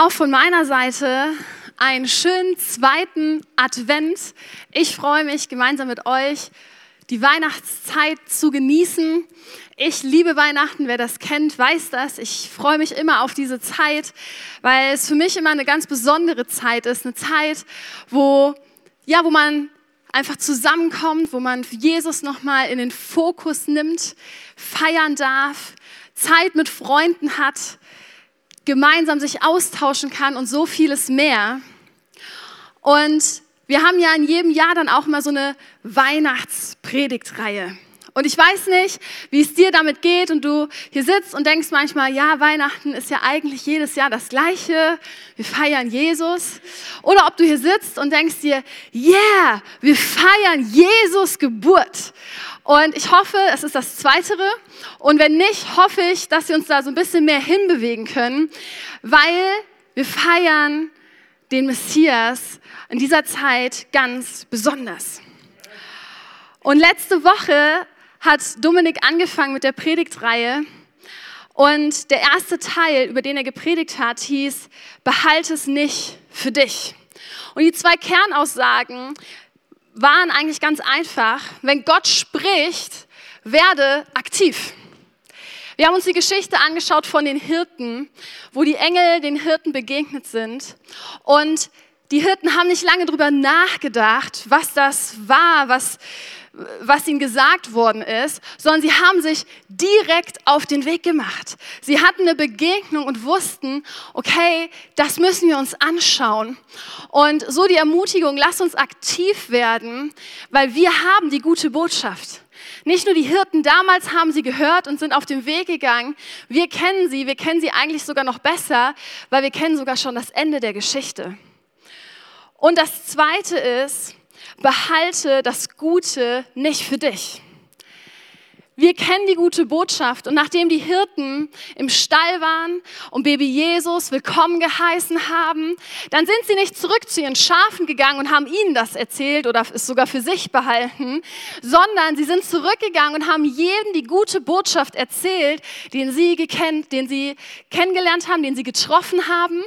Auch von meiner Seite einen schönen zweiten Advent. Ich freue mich gemeinsam mit euch, die Weihnachtszeit zu genießen. Ich liebe Weihnachten, wer das kennt, weiß das. Ich freue mich immer auf diese Zeit, weil es für mich immer eine ganz besondere Zeit ist. Eine Zeit, wo, ja, wo man einfach zusammenkommt, wo man Jesus nochmal in den Fokus nimmt, feiern darf, Zeit mit Freunden hat, gemeinsam sich austauschen kann und so vieles mehr. Und wir haben ja in jedem Jahr dann auch mal so eine Weihnachtspredigtreihe. Und ich weiß nicht, wie es dir damit geht und du hier sitzt und denkst manchmal, ja, Weihnachten ist ja eigentlich jedes Jahr das Gleiche. Wir feiern Jesus. Oder ob du hier sitzt und denkst dir, yeah, wir feiern Jesus Geburt. Und ich hoffe, es ist das Zweitere. Und wenn nicht, hoffe ich, dass wir uns da so ein bisschen mehr hinbewegen können, weil wir feiern den Messias in dieser Zeit ganz besonders. Und letzte Woche hat Dominik angefangen mit der Predigtreihe. Und der erste Teil, über den er gepredigt hat, hieß, behalte es nicht für dich. Und die zwei Kernaussagen waren eigentlich ganz einfach. Wenn Gott spricht, werde aktiv. Wir haben uns die Geschichte angeschaut von den Hirten, wo die Engel den Hirten begegnet sind. Und die Hirten haben nicht lange darüber nachgedacht, was das war, was, was ihnen gesagt worden ist, sondern sie haben sich direkt auf den Weg gemacht. Sie hatten eine Begegnung und wussten, okay, das müssen wir uns anschauen. Und so die Ermutigung, lass uns aktiv werden, weil wir haben die gute Botschaft. Nicht nur die Hirten damals haben sie gehört und sind auf den Weg gegangen. Wir kennen sie, wir kennen sie eigentlich sogar noch besser, weil wir kennen sogar schon das Ende der Geschichte. Und das Zweite ist, behalte das Gute nicht für dich. Wir kennen die gute Botschaft und nachdem die Hirten im Stall waren und Baby Jesus willkommen geheißen haben, dann sind sie nicht zurück zu ihren Schafen gegangen und haben ihnen das erzählt oder es sogar für sich behalten, sondern sie sind zurückgegangen und haben jedem die gute Botschaft erzählt, den sie gekannt, den sie kennengelernt haben, den sie getroffen haben.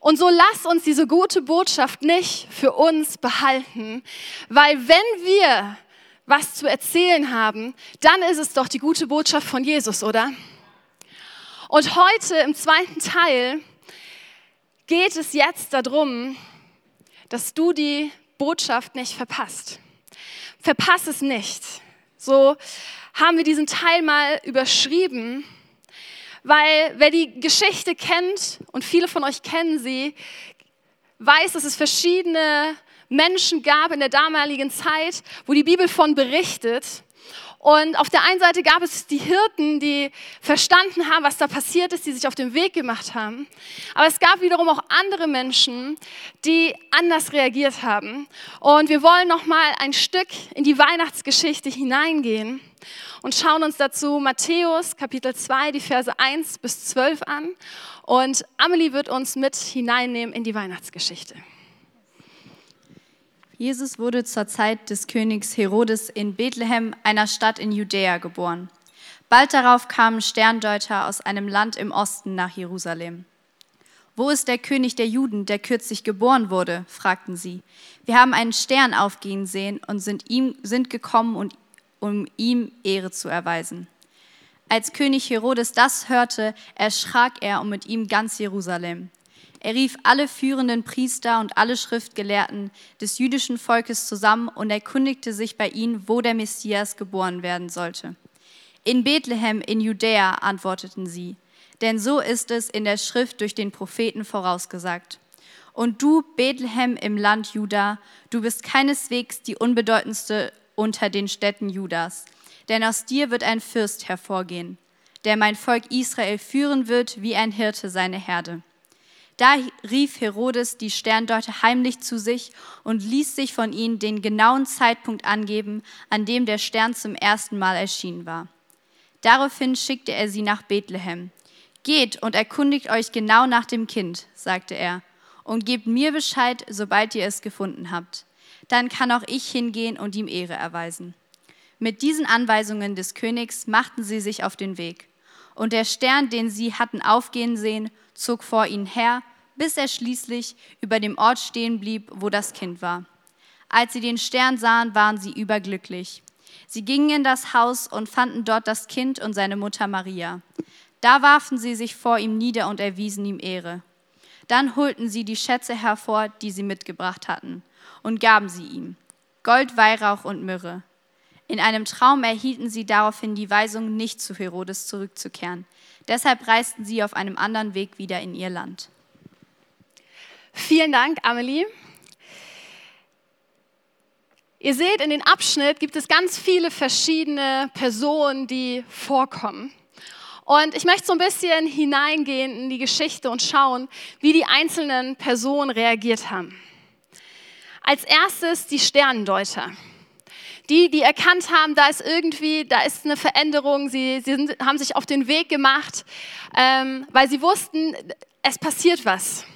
Und so lass uns diese gute Botschaft nicht für uns behalten, weil wenn wir was zu erzählen haben, dann ist es doch die gute Botschaft von Jesus, oder? Und heute im zweiten Teil geht es jetzt darum, dass du die Botschaft nicht verpasst. Verpass es nicht. So haben wir diesen Teil mal überschrieben weil wer die Geschichte kennt, und viele von euch kennen sie, weiß, dass es verschiedene Menschen gab in der damaligen Zeit, wo die Bibel von berichtet. Und auf der einen Seite gab es die Hirten, die verstanden haben, was da passiert ist, die sich auf den Weg gemacht haben. Aber es gab wiederum auch andere Menschen, die anders reagiert haben. Und wir wollen noch mal ein Stück in die Weihnachtsgeschichte hineingehen und schauen uns dazu Matthäus Kapitel 2, die Verse 1 bis 12 an. Und Amelie wird uns mit hineinnehmen in die Weihnachtsgeschichte. Jesus wurde zur Zeit des Königs Herodes in Bethlehem, einer Stadt in Judäa, geboren. Bald darauf kamen Sterndeuter aus einem Land im Osten nach Jerusalem. Wo ist der König der Juden, der kürzlich geboren wurde? fragten sie. Wir haben einen Stern aufgehen sehen und sind, ihm, sind gekommen und um ihm Ehre zu erweisen. Als König Herodes das hörte, erschrak er und mit ihm ganz Jerusalem. Er rief alle führenden Priester und alle Schriftgelehrten des jüdischen Volkes zusammen und erkundigte sich bei ihnen, wo der Messias geboren werden sollte. In Bethlehem in Judäa, antworteten sie, denn so ist es in der Schrift durch den Propheten vorausgesagt. Und du, Bethlehem im Land Juda, du bist keineswegs die unbedeutendste unter den Städten Judas. Denn aus dir wird ein Fürst hervorgehen, der mein Volk Israel führen wird wie ein Hirte seine Herde. Da rief Herodes die Sterndeuter heimlich zu sich und ließ sich von ihnen den genauen Zeitpunkt angeben, an dem der Stern zum ersten Mal erschienen war. Daraufhin schickte er sie nach Bethlehem. Geht und erkundigt euch genau nach dem Kind, sagte er, und gebt mir Bescheid, sobald ihr es gefunden habt dann kann auch ich hingehen und ihm Ehre erweisen. Mit diesen Anweisungen des Königs machten sie sich auf den Weg. Und der Stern, den sie hatten aufgehen sehen, zog vor ihnen her, bis er schließlich über dem Ort stehen blieb, wo das Kind war. Als sie den Stern sahen, waren sie überglücklich. Sie gingen in das Haus und fanden dort das Kind und seine Mutter Maria. Da warfen sie sich vor ihm nieder und erwiesen ihm Ehre. Dann holten sie die Schätze hervor, die sie mitgebracht hatten, und gaben sie ihm Gold, Weihrauch und Myrrhe. In einem Traum erhielten sie daraufhin die Weisung, nicht zu Herodes zurückzukehren. Deshalb reisten sie auf einem anderen Weg wieder in ihr Land. Vielen Dank, Amelie. Ihr seht, in den Abschnitt gibt es ganz viele verschiedene Personen, die vorkommen. Und ich möchte so ein bisschen hineingehen in die Geschichte und schauen, wie die einzelnen Personen reagiert haben. Als erstes die Sternendeuter. Die, die erkannt haben, da ist irgendwie, da ist eine Veränderung, sie, sie sind, haben sich auf den Weg gemacht, ähm, weil sie wussten, es passiert was.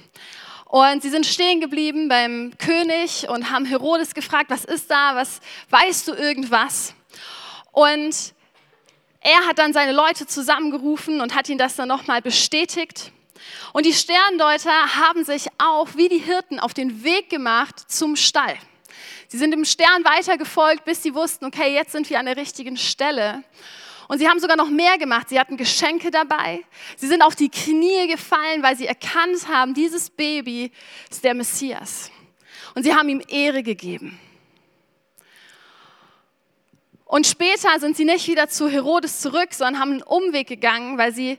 Und sie sind stehen geblieben beim König und haben Herodes gefragt, was ist da, was weißt du irgendwas? Und er hat dann seine Leute zusammengerufen und hat ihnen das dann nochmal bestätigt. Und die Sterndeuter haben sich auch wie die Hirten auf den Weg gemacht zum Stall. Sie sind dem Stern weitergefolgt, bis sie wussten, okay, jetzt sind wir an der richtigen Stelle. Und sie haben sogar noch mehr gemacht. Sie hatten Geschenke dabei. Sie sind auf die Knie gefallen, weil sie erkannt haben, dieses Baby ist der Messias. Und sie haben ihm Ehre gegeben. Und später sind sie nicht wieder zu Herodes zurück, sondern haben einen Umweg gegangen, weil sie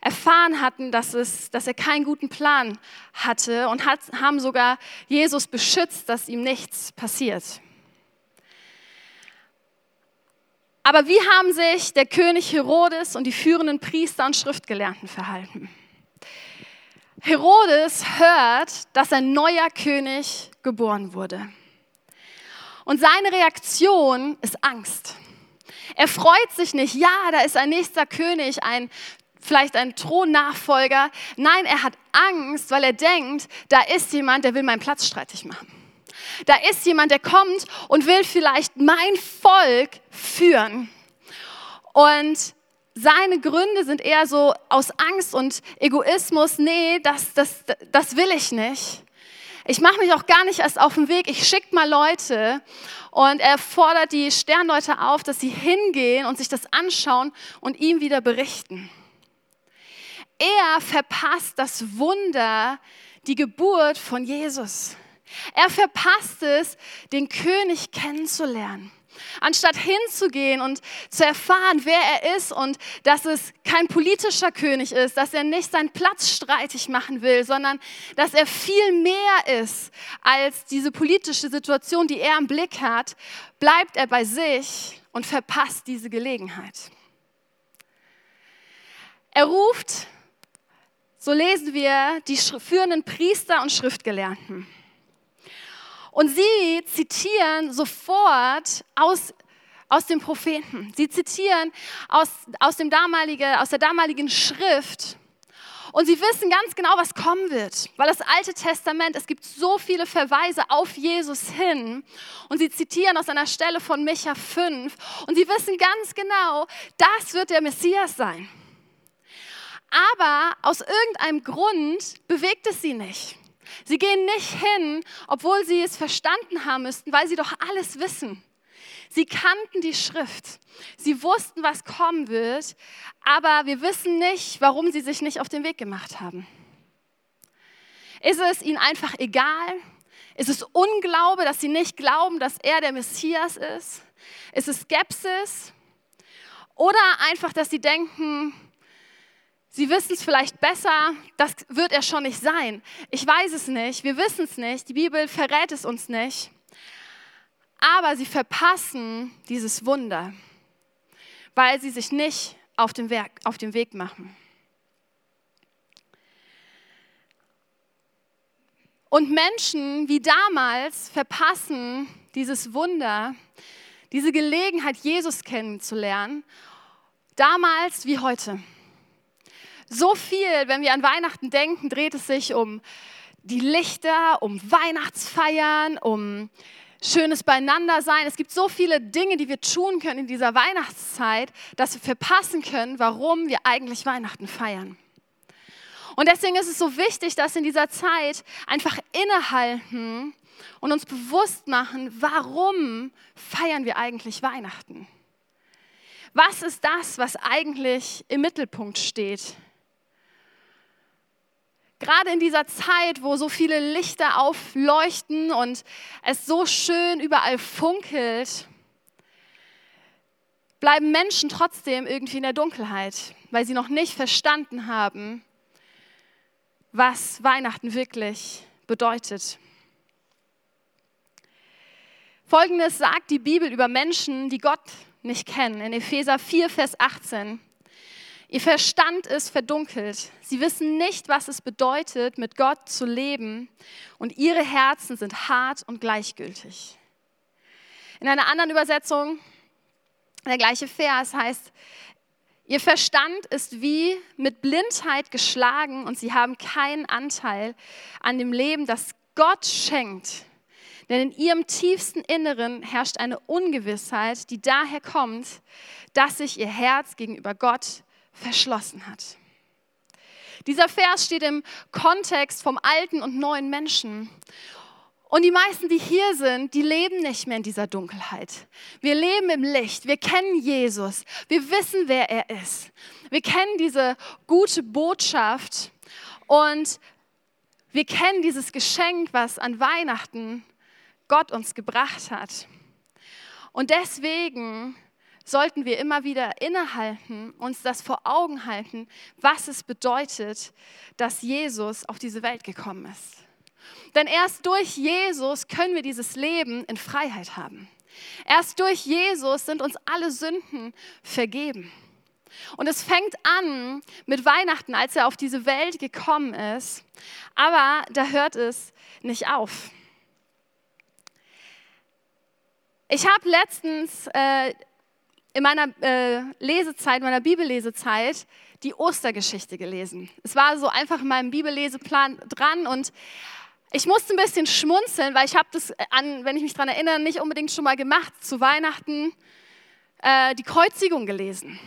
erfahren hatten, dass, es, dass er keinen guten Plan hatte und hat, haben sogar Jesus beschützt, dass ihm nichts passiert. Aber wie haben sich der König Herodes und die führenden Priester und Schriftgelehrten verhalten? Herodes hört, dass ein neuer König geboren wurde. Und seine Reaktion ist Angst. Er freut sich nicht, ja, da ist ein nächster König, ein vielleicht ein Thronnachfolger. Nein, er hat Angst, weil er denkt, da ist jemand, der will meinen Platz streitig machen. Da ist jemand, der kommt und will vielleicht mein Volk führen. Und seine Gründe sind eher so aus Angst und Egoismus, nee, das, das, das will ich nicht. Ich mache mich auch gar nicht erst auf den Weg, ich schicke mal Leute und er fordert die Sternleute auf, dass sie hingehen und sich das anschauen und ihm wieder berichten. Er verpasst das Wunder, die Geburt von Jesus. Er verpasst es, den König kennenzulernen. Anstatt hinzugehen und zu erfahren, wer er ist und dass es kein politischer König ist, dass er nicht seinen Platz streitig machen will, sondern dass er viel mehr ist als diese politische Situation, die er im Blick hat, bleibt er bei sich und verpasst diese Gelegenheit. Er ruft, so lesen wir, die führenden Priester und Schriftgelernten. Und sie zitieren sofort aus, aus dem Propheten. Sie zitieren aus, aus, dem damalige, aus der damaligen Schrift. Und sie wissen ganz genau, was kommen wird, weil das Alte Testament, es gibt so viele Verweise auf Jesus hin. Und sie zitieren aus einer Stelle von Micha 5. Und sie wissen ganz genau, das wird der Messias sein. Aber aus irgendeinem Grund bewegt es sie nicht. Sie gehen nicht hin, obwohl sie es verstanden haben müssten, weil sie doch alles wissen. Sie kannten die Schrift. Sie wussten, was kommen wird, aber wir wissen nicht, warum sie sich nicht auf den Weg gemacht haben. Ist es ihnen einfach egal? Ist es Unglaube, dass sie nicht glauben, dass er der Messias ist? Ist es Skepsis? Oder einfach, dass sie denken, Sie wissen es vielleicht besser, das wird er schon nicht sein. Ich weiß es nicht, wir wissen es nicht, die Bibel verrät es uns nicht. Aber sie verpassen dieses Wunder, weil sie sich nicht auf den, Weg, auf den Weg machen. Und Menschen wie damals verpassen dieses Wunder, diese Gelegenheit, Jesus kennenzulernen, damals wie heute. So viel, wenn wir an Weihnachten denken, dreht es sich um die Lichter, um Weihnachtsfeiern, um schönes Beieinandersein. Es gibt so viele Dinge, die wir tun können in dieser Weihnachtszeit, dass wir verpassen können, warum wir eigentlich Weihnachten feiern. Und deswegen ist es so wichtig, dass in dieser Zeit einfach innehalten und uns bewusst machen, warum feiern wir eigentlich Weihnachten? Was ist das, was eigentlich im Mittelpunkt steht? Gerade in dieser Zeit, wo so viele Lichter aufleuchten und es so schön überall funkelt, bleiben Menschen trotzdem irgendwie in der Dunkelheit, weil sie noch nicht verstanden haben, was Weihnachten wirklich bedeutet. Folgendes sagt die Bibel über Menschen, die Gott nicht kennen, in Epheser 4, Vers 18. Ihr Verstand ist verdunkelt. Sie wissen nicht, was es bedeutet, mit Gott zu leben. Und ihre Herzen sind hart und gleichgültig. In einer anderen Übersetzung, der gleiche Vers heißt, ihr Verstand ist wie mit Blindheit geschlagen und sie haben keinen Anteil an dem Leben, das Gott schenkt. Denn in ihrem tiefsten Inneren herrscht eine Ungewissheit, die daher kommt, dass sich ihr Herz gegenüber Gott verschlossen hat. Dieser Vers steht im Kontext vom alten und neuen Menschen. Und die meisten, die hier sind, die leben nicht mehr in dieser Dunkelheit. Wir leben im Licht. Wir kennen Jesus. Wir wissen, wer er ist. Wir kennen diese gute Botschaft und wir kennen dieses Geschenk, was an Weihnachten Gott uns gebracht hat. Und deswegen sollten wir immer wieder innehalten, uns das vor Augen halten, was es bedeutet, dass Jesus auf diese Welt gekommen ist. Denn erst durch Jesus können wir dieses Leben in Freiheit haben. Erst durch Jesus sind uns alle Sünden vergeben. Und es fängt an mit Weihnachten, als er auf diese Welt gekommen ist. Aber da hört es nicht auf. Ich habe letztens äh, in meiner äh, Lesezeit, meiner Bibellesezeit, die Ostergeschichte gelesen. Es war so einfach in meinem Bibelleseplan dran und ich musste ein bisschen schmunzeln, weil ich habe das, an, wenn ich mich daran erinnere, nicht unbedingt schon mal gemacht, zu Weihnachten äh, die Kreuzigung gelesen.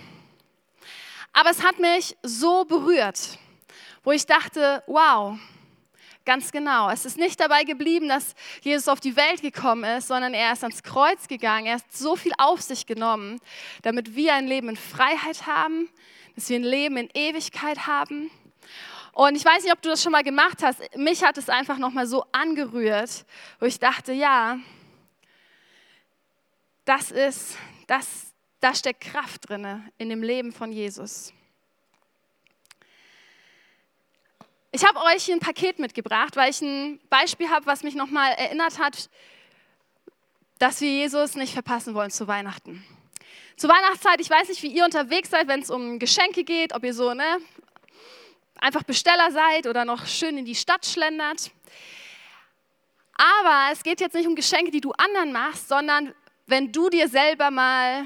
Aber es hat mich so berührt, wo ich dachte, wow, Ganz genau. Es ist nicht dabei geblieben, dass Jesus auf die Welt gekommen ist, sondern er ist ans Kreuz gegangen. Er hat so viel auf sich genommen, damit wir ein Leben in Freiheit haben, dass wir ein Leben in Ewigkeit haben. Und ich weiß nicht, ob du das schon mal gemacht hast. Mich hat es einfach noch mal so angerührt, wo ich dachte, ja, das ist, das, da steckt Kraft drin in dem Leben von Jesus. Ich habe euch ein Paket mitgebracht, weil ich ein Beispiel habe, was mich nochmal erinnert hat, dass wir Jesus nicht verpassen wollen zu Weihnachten. Zur Weihnachtszeit, ich weiß nicht, wie ihr unterwegs seid, wenn es um Geschenke geht, ob ihr so ne, einfach Besteller seid oder noch schön in die Stadt schlendert. Aber es geht jetzt nicht um Geschenke, die du anderen machst, sondern wenn du dir selber mal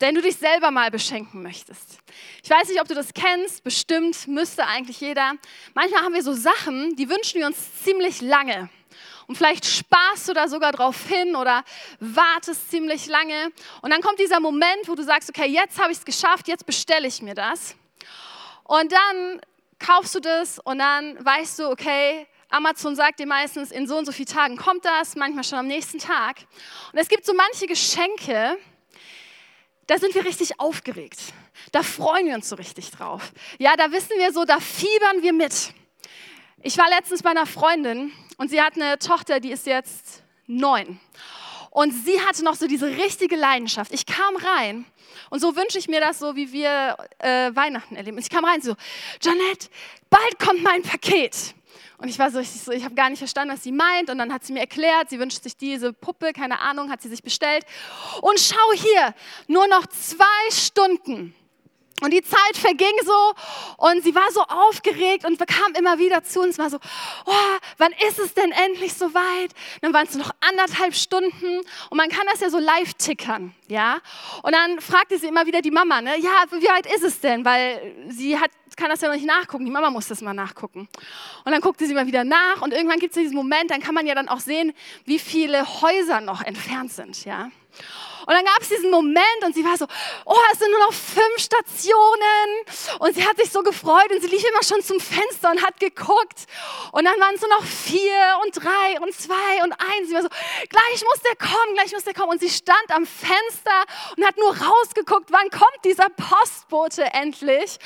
wenn du dich selber mal beschenken möchtest. Ich weiß nicht, ob du das kennst, bestimmt müsste eigentlich jeder. Manchmal haben wir so Sachen, die wünschen wir uns ziemlich lange. Und vielleicht sparst du da sogar drauf hin oder wartest ziemlich lange. Und dann kommt dieser Moment, wo du sagst, okay, jetzt habe ich es geschafft, jetzt bestelle ich mir das. Und dann kaufst du das und dann weißt du, okay, Amazon sagt dir meistens, in so und so vielen Tagen kommt das, manchmal schon am nächsten Tag. Und es gibt so manche Geschenke, da sind wir richtig aufgeregt. Da freuen wir uns so richtig drauf. Ja, da wissen wir so, da fiebern wir mit. Ich war letztens bei einer Freundin und sie hat eine Tochter, die ist jetzt neun. Und sie hatte noch so diese richtige Leidenschaft. Ich kam rein und so wünsche ich mir das so, wie wir äh, Weihnachten erleben. Und ich kam rein so, Janette, bald kommt mein Paket. Und ich war so, ich, so, ich habe gar nicht verstanden, was sie meint. Und dann hat sie mir erklärt, sie wünscht sich diese Puppe, keine Ahnung, hat sie sich bestellt. Und schau hier, nur noch zwei Stunden. Und die Zeit verging so und sie war so aufgeregt und bekam immer wieder zu uns, war so, oh, wann ist es denn endlich soweit? Dann waren es noch anderthalb Stunden und man kann das ja so live tickern, ja? Und dann fragte sie immer wieder die Mama, ne, ja, wie weit ist es denn? Weil sie hat, kann das ja noch nicht nachgucken, die Mama muss das mal nachgucken. Und dann guckte sie immer wieder nach und irgendwann gibt es diesen Moment, dann kann man ja dann auch sehen, wie viele Häuser noch entfernt sind, ja? Und dann gab es diesen Moment und sie war so, oh, es sind nur noch fünf Stationen. Und sie hat sich so gefreut und sie lief immer schon zum Fenster und hat geguckt. Und dann waren es nur noch vier und drei und zwei und eins. Sie war so, gleich muss der kommen, gleich muss der kommen. Und sie stand am Fenster und hat nur rausgeguckt, wann kommt dieser Postbote endlich.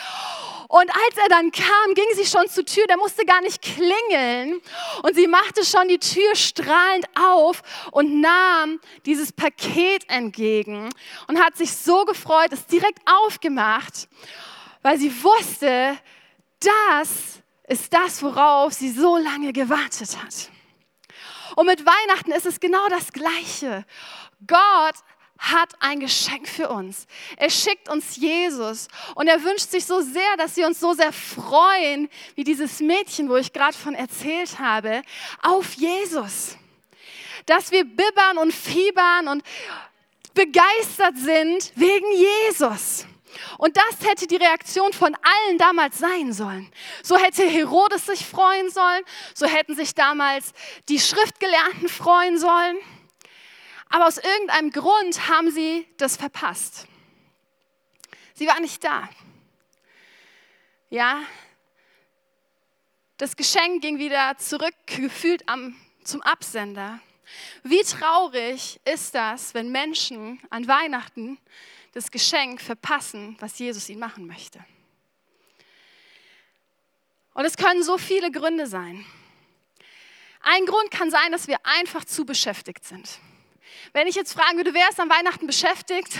Und als er dann kam, ging sie schon zur Tür, der musste gar nicht klingeln. Und sie machte schon die Tür strahlend auf und nahm dieses Paket entgegen und hat sich so gefreut, es direkt aufgemacht, weil sie wusste, das ist das, worauf sie so lange gewartet hat. Und mit Weihnachten ist es genau das Gleiche. Gott hat ein Geschenk für uns. Er schickt uns Jesus und er wünscht sich so sehr, dass wir uns so sehr freuen, wie dieses Mädchen, wo ich gerade von erzählt habe, auf Jesus. Dass wir bibbern und fiebern und begeistert sind wegen Jesus. Und das hätte die Reaktion von allen damals sein sollen. So hätte Herodes sich freuen sollen, so hätten sich damals die Schriftgelehrten freuen sollen. Aber aus irgendeinem Grund haben sie das verpasst. Sie war nicht da. Ja, das Geschenk ging wieder zurück, gefühlt am, zum Absender. Wie traurig ist das, wenn Menschen an Weihnachten das Geschenk verpassen, was Jesus ihnen machen möchte. Und es können so viele Gründe sein. Ein Grund kann sein, dass wir einfach zu beschäftigt sind. Wenn ich jetzt fragen würde, wer ist an Weihnachten beschäftigt,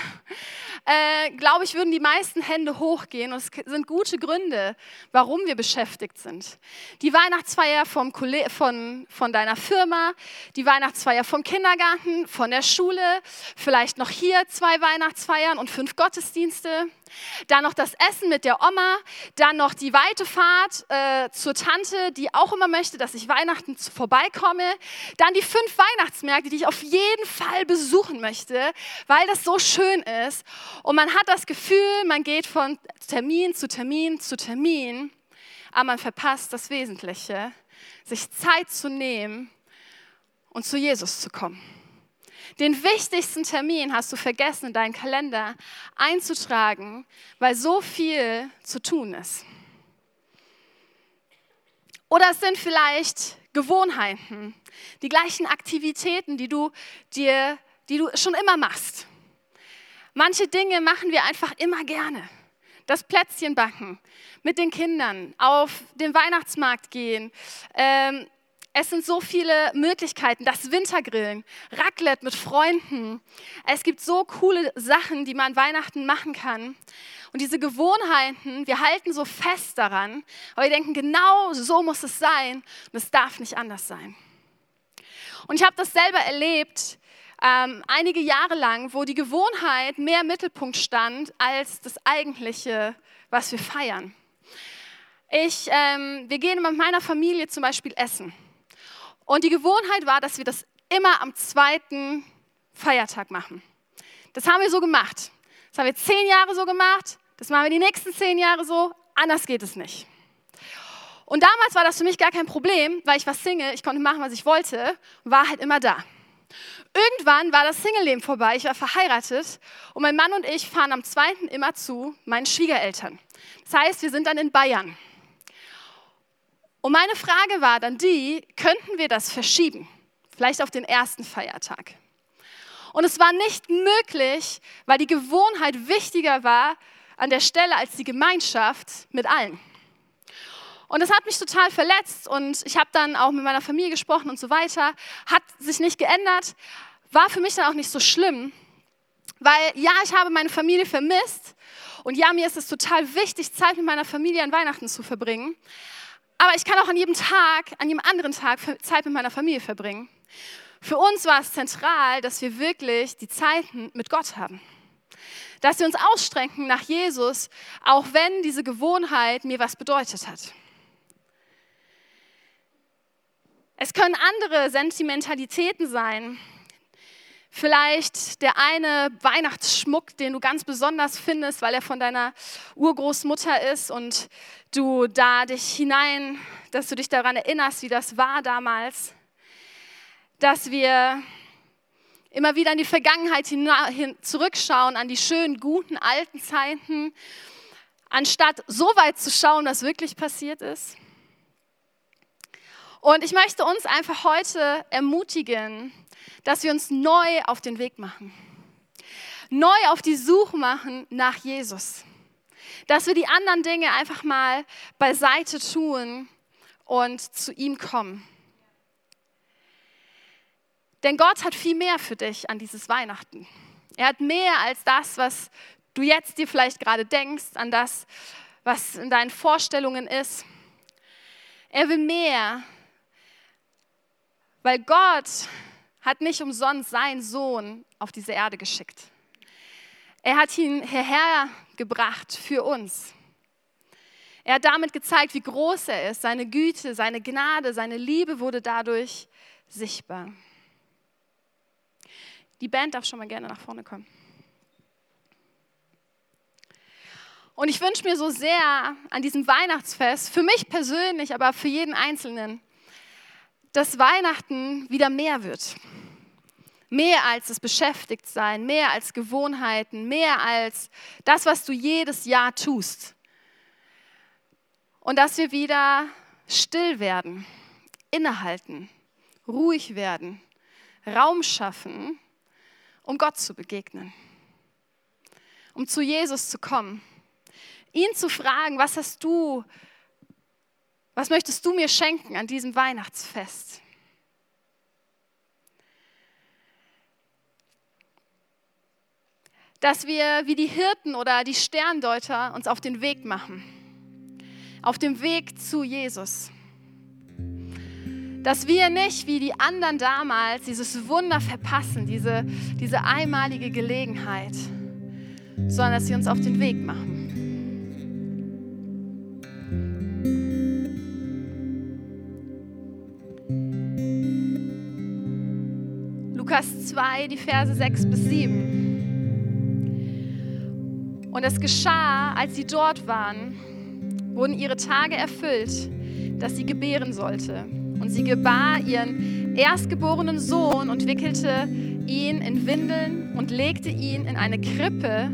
äh, glaube ich, würden die meisten Hände hochgehen. Und es sind gute Gründe, warum wir beschäftigt sind. Die Weihnachtsfeier vom von, von deiner Firma, die Weihnachtsfeier vom Kindergarten, von der Schule, vielleicht noch hier zwei Weihnachtsfeiern und fünf Gottesdienste dann noch das Essen mit der Oma, dann noch die weite Fahrt äh, zur Tante, die auch immer möchte, dass ich Weihnachten vorbeikomme, dann die fünf Weihnachtsmärkte, die ich auf jeden Fall besuchen möchte, weil das so schön ist. Und man hat das Gefühl, man geht von Termin zu Termin zu Termin, aber man verpasst das Wesentliche, sich Zeit zu nehmen und zu Jesus zu kommen. Den wichtigsten Termin hast du vergessen, in deinen Kalender einzutragen, weil so viel zu tun ist. Oder es sind vielleicht Gewohnheiten, die gleichen Aktivitäten, die du dir, die du schon immer machst. Manche Dinge machen wir einfach immer gerne. Das Plätzchen backen, mit den Kindern, auf den Weihnachtsmarkt gehen, ähm, es sind so viele Möglichkeiten. Das Wintergrillen, Raclette mit Freunden. Es gibt so coole Sachen, die man Weihnachten machen kann. Und diese Gewohnheiten, wir halten so fest daran, aber wir denken, genau so muss es sein und es darf nicht anders sein. Und ich habe das selber erlebt, ähm, einige Jahre lang, wo die Gewohnheit mehr im Mittelpunkt stand als das eigentliche, was wir feiern. Ich, ähm, wir gehen mit meiner Familie zum Beispiel essen. Und die Gewohnheit war, dass wir das immer am zweiten Feiertag machen. Das haben wir so gemacht. Das haben wir zehn Jahre so gemacht. Das machen wir die nächsten zehn Jahre so. Anders geht es nicht. Und damals war das für mich gar kein Problem, weil ich war Single, ich konnte machen, was ich wollte war halt immer da. Irgendwann war das Single-Leben vorbei, ich war verheiratet und mein Mann und ich fahren am zweiten immer zu meinen Schwiegereltern. Das heißt, wir sind dann in Bayern. Und meine Frage war dann die, könnten wir das verschieben? Vielleicht auf den ersten Feiertag. Und es war nicht möglich, weil die Gewohnheit wichtiger war an der Stelle als die Gemeinschaft mit allen. Und das hat mich total verletzt und ich habe dann auch mit meiner Familie gesprochen und so weiter. Hat sich nicht geändert, war für mich dann auch nicht so schlimm, weil ja, ich habe meine Familie vermisst und ja, mir ist es total wichtig, Zeit mit meiner Familie an Weihnachten zu verbringen. Aber ich kann auch an jedem Tag, an jedem anderen Tag Zeit mit meiner Familie verbringen. Für uns war es zentral, dass wir wirklich die Zeiten mit Gott haben. Dass wir uns ausstrecken nach Jesus, auch wenn diese Gewohnheit mir was bedeutet hat. Es können andere Sentimentalitäten sein, Vielleicht der eine Weihnachtsschmuck, den du ganz besonders findest, weil er von deiner Urgroßmutter ist und du da dich hinein, dass du dich daran erinnerst, wie das war damals. Dass wir immer wieder in die Vergangenheit hin, zurückschauen, an die schönen, guten, alten Zeiten, anstatt so weit zu schauen, was wirklich passiert ist. Und ich möchte uns einfach heute ermutigen, dass wir uns neu auf den Weg machen. Neu auf die Suche machen nach Jesus. Dass wir die anderen Dinge einfach mal beiseite tun und zu ihm kommen. Denn Gott hat viel mehr für dich an dieses Weihnachten. Er hat mehr als das, was du jetzt dir vielleicht gerade denkst, an das, was in deinen Vorstellungen ist. Er will mehr, weil Gott hat nicht umsonst seinen Sohn auf diese Erde geschickt. Er hat ihn hierher gebracht für uns. Er hat damit gezeigt, wie groß er ist. Seine Güte, seine Gnade, seine Liebe wurde dadurch sichtbar. Die Band darf schon mal gerne nach vorne kommen. Und ich wünsche mir so sehr an diesem Weihnachtsfest, für mich persönlich, aber für jeden Einzelnen, dass Weihnachten wieder mehr wird. Mehr als das Beschäftigtsein, mehr als Gewohnheiten, mehr als das, was du jedes Jahr tust. Und dass wir wieder still werden, innehalten, ruhig werden, Raum schaffen, um Gott zu begegnen, um zu Jesus zu kommen, ihn zu fragen, was hast du was möchtest du mir schenken an diesem Weihnachtsfest? Dass wir wie die Hirten oder die Sterndeuter uns auf den Weg machen, auf dem Weg zu Jesus. Dass wir nicht wie die anderen damals dieses Wunder verpassen, diese, diese einmalige Gelegenheit, sondern dass sie uns auf den Weg machen. Lukas 2, die Verse 6 bis 7. Und es geschah, als sie dort waren, wurden ihre Tage erfüllt, dass sie gebären sollte. Und sie gebar ihren erstgeborenen Sohn und wickelte ihn in Windeln und legte ihn in eine Krippe,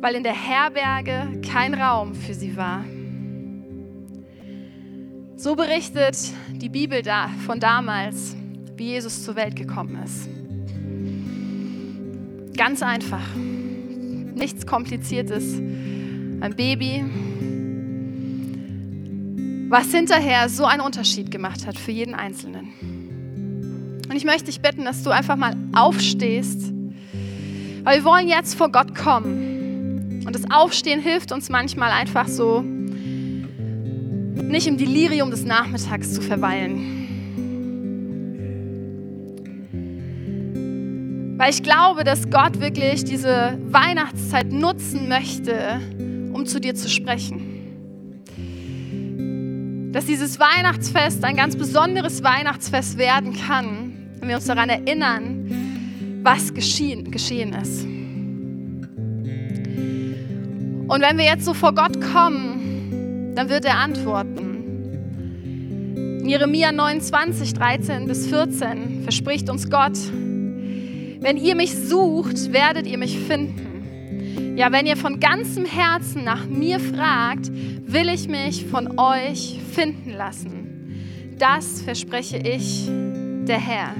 weil in der Herberge kein Raum für sie war. So berichtet die Bibel da von damals wie Jesus zur Welt gekommen ist. Ganz einfach. Nichts Kompliziertes. Ein Baby, was hinterher so einen Unterschied gemacht hat für jeden Einzelnen. Und ich möchte dich bitten, dass du einfach mal aufstehst, weil wir wollen jetzt vor Gott kommen. Und das Aufstehen hilft uns manchmal einfach so, nicht im Delirium des Nachmittags zu verweilen Weil ich glaube, dass Gott wirklich diese Weihnachtszeit nutzen möchte, um zu dir zu sprechen. Dass dieses Weihnachtsfest ein ganz besonderes Weihnachtsfest werden kann, wenn wir uns daran erinnern, was geschehen, geschehen ist. Und wenn wir jetzt so vor Gott kommen, dann wird er antworten. In Jeremia 29, 13 bis 14 verspricht uns Gott, wenn ihr mich sucht, werdet ihr mich finden. Ja, wenn ihr von ganzem Herzen nach mir fragt, will ich mich von euch finden lassen. Das verspreche ich, der Herr.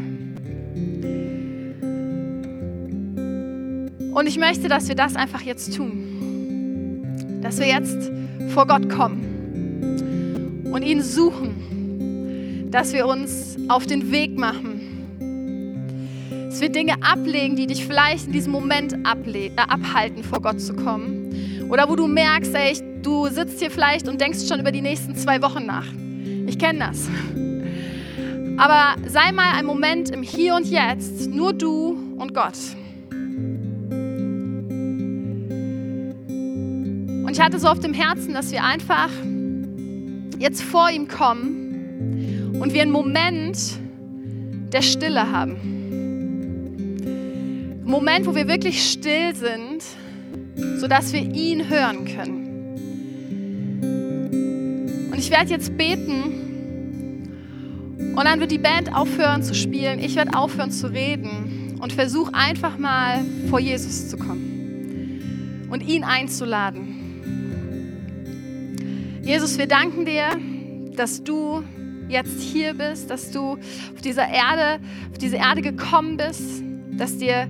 Und ich möchte, dass wir das einfach jetzt tun. Dass wir jetzt vor Gott kommen und ihn suchen. Dass wir uns auf den Weg machen dass wir Dinge ablegen, die dich vielleicht in diesem Moment äh, abhalten, vor Gott zu kommen. Oder wo du merkst, ey, du sitzt hier vielleicht und denkst schon über die nächsten zwei Wochen nach. Ich kenne das. Aber sei mal ein Moment im Hier und Jetzt, nur du und Gott. Und ich hatte so auf dem Herzen, dass wir einfach jetzt vor ihm kommen und wir einen Moment der Stille haben. Moment, wo wir wirklich still sind, sodass wir ihn hören können. Und ich werde jetzt beten. Und dann wird die Band aufhören zu spielen, ich werde aufhören zu reden. Und versuch einfach mal vor Jesus zu kommen. Und ihn einzuladen. Jesus, wir danken dir, dass du jetzt hier bist, dass du auf dieser Erde, auf diese Erde gekommen bist, dass dir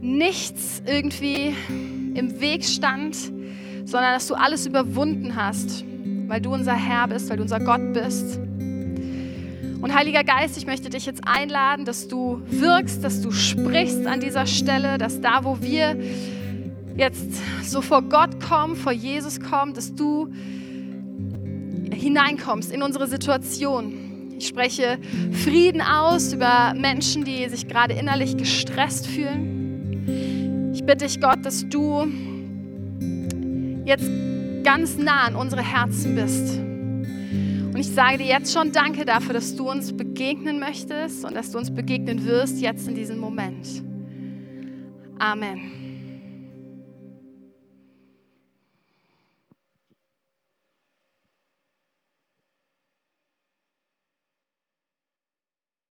nichts irgendwie im Weg stand, sondern dass du alles überwunden hast, weil du unser Herr bist, weil du unser Gott bist. Und Heiliger Geist, ich möchte dich jetzt einladen, dass du wirkst, dass du sprichst an dieser Stelle, dass da, wo wir jetzt so vor Gott kommen, vor Jesus kommen, dass du hineinkommst in unsere Situation. Ich spreche Frieden aus über Menschen, die sich gerade innerlich gestresst fühlen. Ich bitte dich, Gott, dass du jetzt ganz nah an unsere Herzen bist. Und ich sage dir jetzt schon Danke dafür, dass du uns begegnen möchtest und dass du uns begegnen wirst jetzt in diesem Moment. Amen.